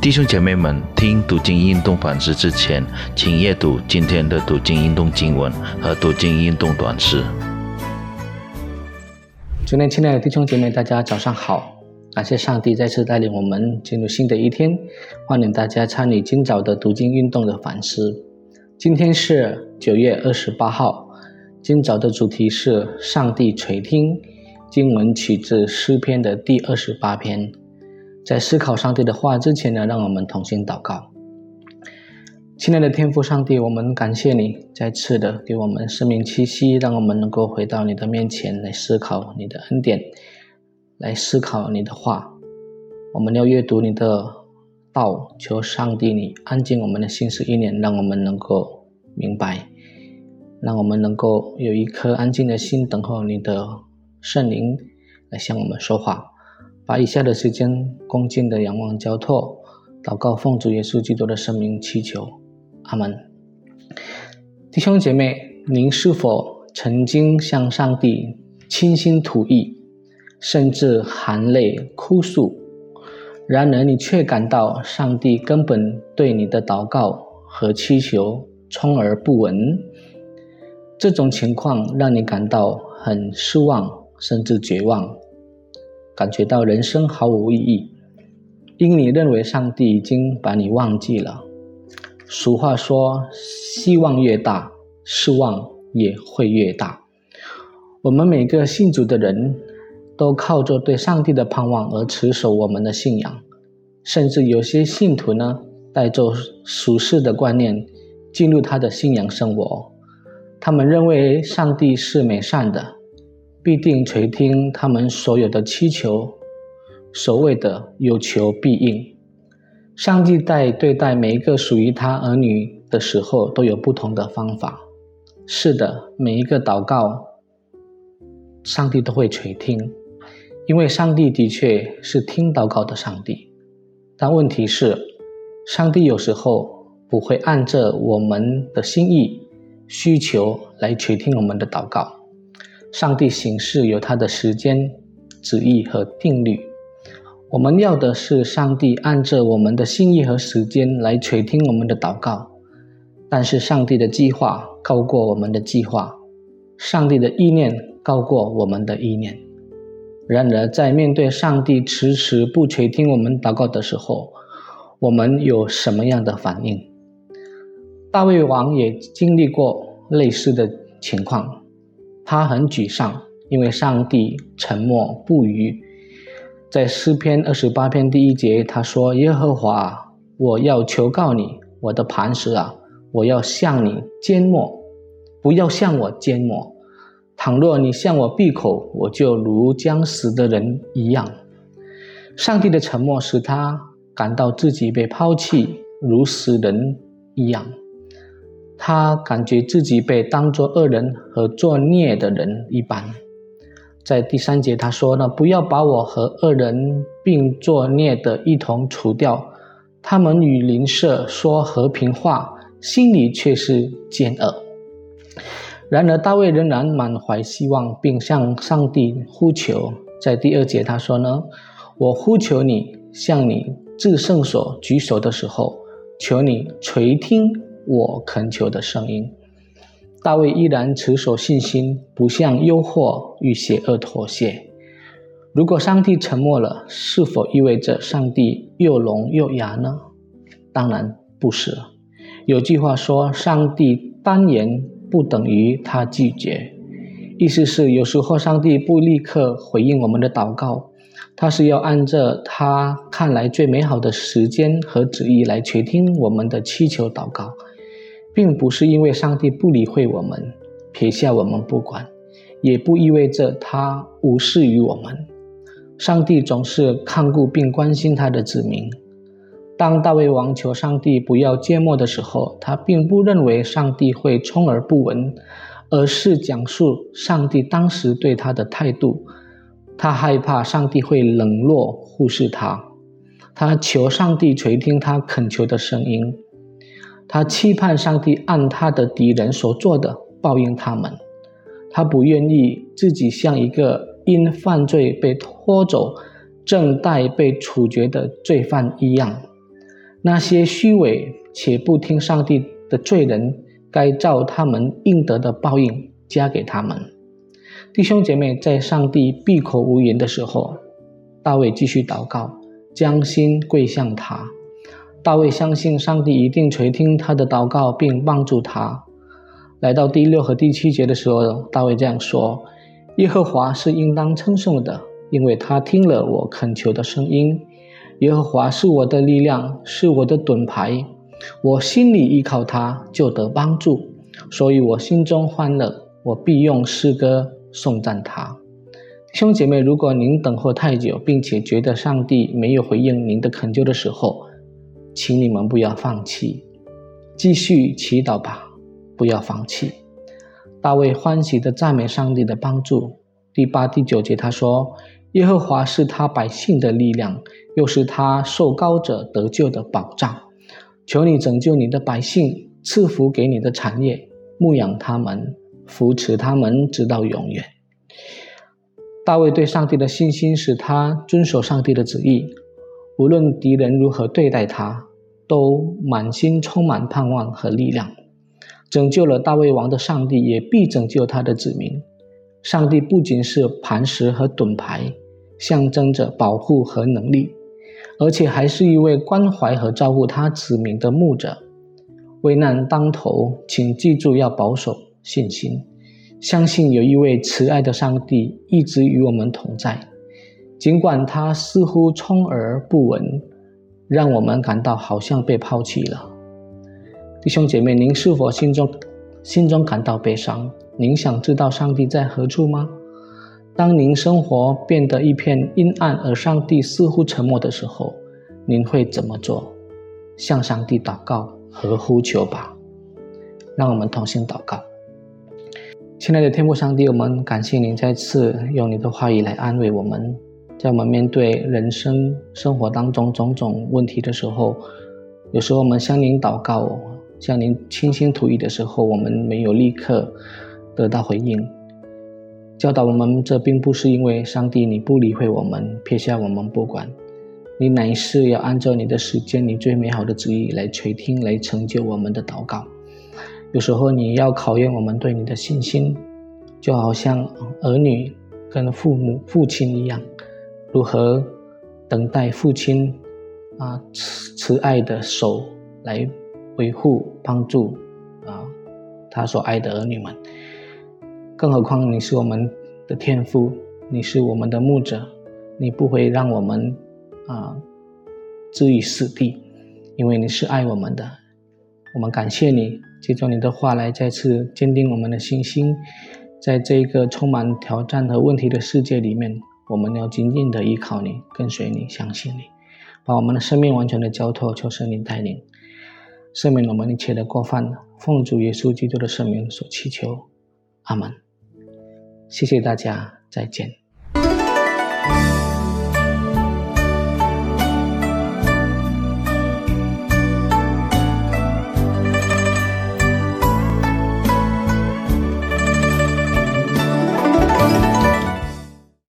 弟兄姐妹们，听读经运动反思之前，请阅读今天的读经运动经文和读经运动短诗。今天，亲爱的弟兄姐妹，大家早上好！感谢上帝再次带领我们进入新的一天，欢迎大家参与今早的读经运动的反思。今天是九月二十八号，今早的主题是上帝垂听。经文取自诗篇的第二十八篇。在思考上帝的话之前呢，让我们同心祷告。亲爱的天父上帝，我们感谢你再次的给我们生命气息，让我们能够回到你的面前来思考你的恩典，来思考你的话。我们要阅读你的道，求上帝你安静我们的心思意念，让我们能够明白，让我们能够有一颗安静的心等候你的圣灵来向我们说话。把以下的时间恭敬的仰望交托，祷告奉主耶稣基督的圣名祈求，阿门。弟兄姐妹，您是否曾经向上帝倾心吐意，甚至含泪哭诉？然而你却感到上帝根本对你的祷告和祈求充耳不闻，这种情况让你感到很失望，甚至绝望。感觉到人生毫无意义，因你认为上帝已经把你忘记了。俗话说：“希望越大，失望也会越大。”我们每个信主的人都靠着对上帝的盼望而持守我们的信仰，甚至有些信徒呢，带着俗世的观念进入他的信仰生活。他们认为上帝是美善的。必定垂听他们所有的祈求，所谓的有求必应。上帝在对待每一个属于他儿女的时候，都有不同的方法。是的，每一个祷告，上帝都会垂听，因为上帝的确是听祷告的上帝。但问题是，上帝有时候不会按着我们的心意、需求来垂听我们的祷告。上帝行事有他的时间、旨意和定律。我们要的是上帝按着我们的心意和时间来垂听我们的祷告。但是上帝的计划高过我们的计划，上帝的意念高过我们的意念。然而，在面对上帝迟迟不垂听我们祷告的时候，我们有什么样的反应？大卫王也经历过类似的情况。他很沮丧，因为上帝沉默不语。在诗篇二十八篇第一节，他说：“耶和华，我要求告你，我的磐石啊，我要向你缄默，不要向我缄默。倘若你向我闭口，我就如将死的人一样。”上帝的沉默使他感到自己被抛弃，如死人一样。他感觉自己被当作恶人和作孽的人一般。在第三节，他说：“呢，不要把我和恶人并作孽的一同除掉。他们与邻舍说和平话，心里却是奸恶。”然而，大卫仍然满怀希望，并向上帝呼求。在第二节，他说：“呢，我呼求你，向你至圣所举手的时候，求你垂听。”我恳求的声音，大卫依然持守信心，不向诱惑与邪恶妥协。如果上帝沉默了，是否意味着上帝又聋又哑呢？当然不是。有句话说：“上帝单言不等于他拒绝。”意思是，有时候上帝不立刻回应我们的祷告，他是要按着他看来最美好的时间和旨意来垂听我们的祈求祷告。并不是因为上帝不理会我们，撇下我们不管，也不意味着他无视于我们。上帝总是看顾并关心他的子民。当大卫王求上帝不要缄默的时候，他并不认为上帝会充耳不闻，而是讲述上帝当时对他的态度。他害怕上帝会冷落、忽视他，他求上帝垂听他恳求的声音。他期盼上帝按他的敌人所做的报应他们，他不愿意自己像一个因犯罪被拖走、正待被处决的罪犯一样。那些虚伪且不听上帝的罪人，该照他们应得的报应加给他们。弟兄姐妹，在上帝闭口无言的时候，大卫继续祷告，将心跪向他。大卫相信上帝一定垂听他的祷告，并帮助他。来到第六和第七节的时候，大卫这样说：“耶和华是应当称颂的，因为他听了我恳求的声音。耶和华是我的力量，是我的盾牌，我心里依靠他，就得帮助，所以我心中欢乐，我必用诗歌颂赞他。”弟兄姐妹，如果您等候太久，并且觉得上帝没有回应您的恳求的时候，请你们不要放弃，继续祈祷吧，不要放弃。大卫欢喜的赞美上帝的帮助。第八、第九节他说：“耶和华是他百姓的力量，又是他受高者得救的保障。求你拯救你的百姓，赐福给你的产业，牧养他们，扶持他们，直到永远。”大卫对上帝的信心使他遵守上帝的旨意。无论敌人如何对待他，都满心充满盼望和力量。拯救了大卫王的上帝，也必拯救他的子民。上帝不仅是磐石和盾牌，象征着保护和能力，而且还是一位关怀和照顾他子民的牧者。危难当头，请记住要保守信心，相信有一位慈爱的上帝一直与我们同在。尽管他似乎充耳不闻，让我们感到好像被抛弃了。弟兄姐妹，您是否心中心中感到悲伤？您想知道上帝在何处吗？当您生活变得一片阴暗，而上帝似乎沉默的时候，您会怎么做？向上帝祷告和呼求吧。让我们同心祷告。亲爱的天父上帝，我们感谢您再次用你的话语来安慰我们。在我们面对人生生活当中种种问题的时候，有时候我们向您祷告，向您倾心吐意的时候，我们没有立刻得到回应。教导我们，这并不是因为上帝你不理会我们，撇下我们不管，你乃是要按照你的时间，你最美好的旨意来垂听，来成就我们的祷告。有时候你要考验我们对你的信心，就好像儿女跟父母父亲一样。如何等待父亲啊慈慈爱的手来维护帮助啊他所爱的儿女们？更何况你是我们的天父，你是我们的牧者，你不会让我们啊置于死地，因为你是爱我们的。我们感谢你，借着你的话来再次坚定我们的信心，在这个充满挑战和问题的世界里面。我们要紧紧的依靠你，跟随你，相信你，把我们的生命完全的交托，求圣灵带领，赦免我们一切的过犯，奉主耶稣基督的圣名所祈求，阿门。谢谢大家，再见。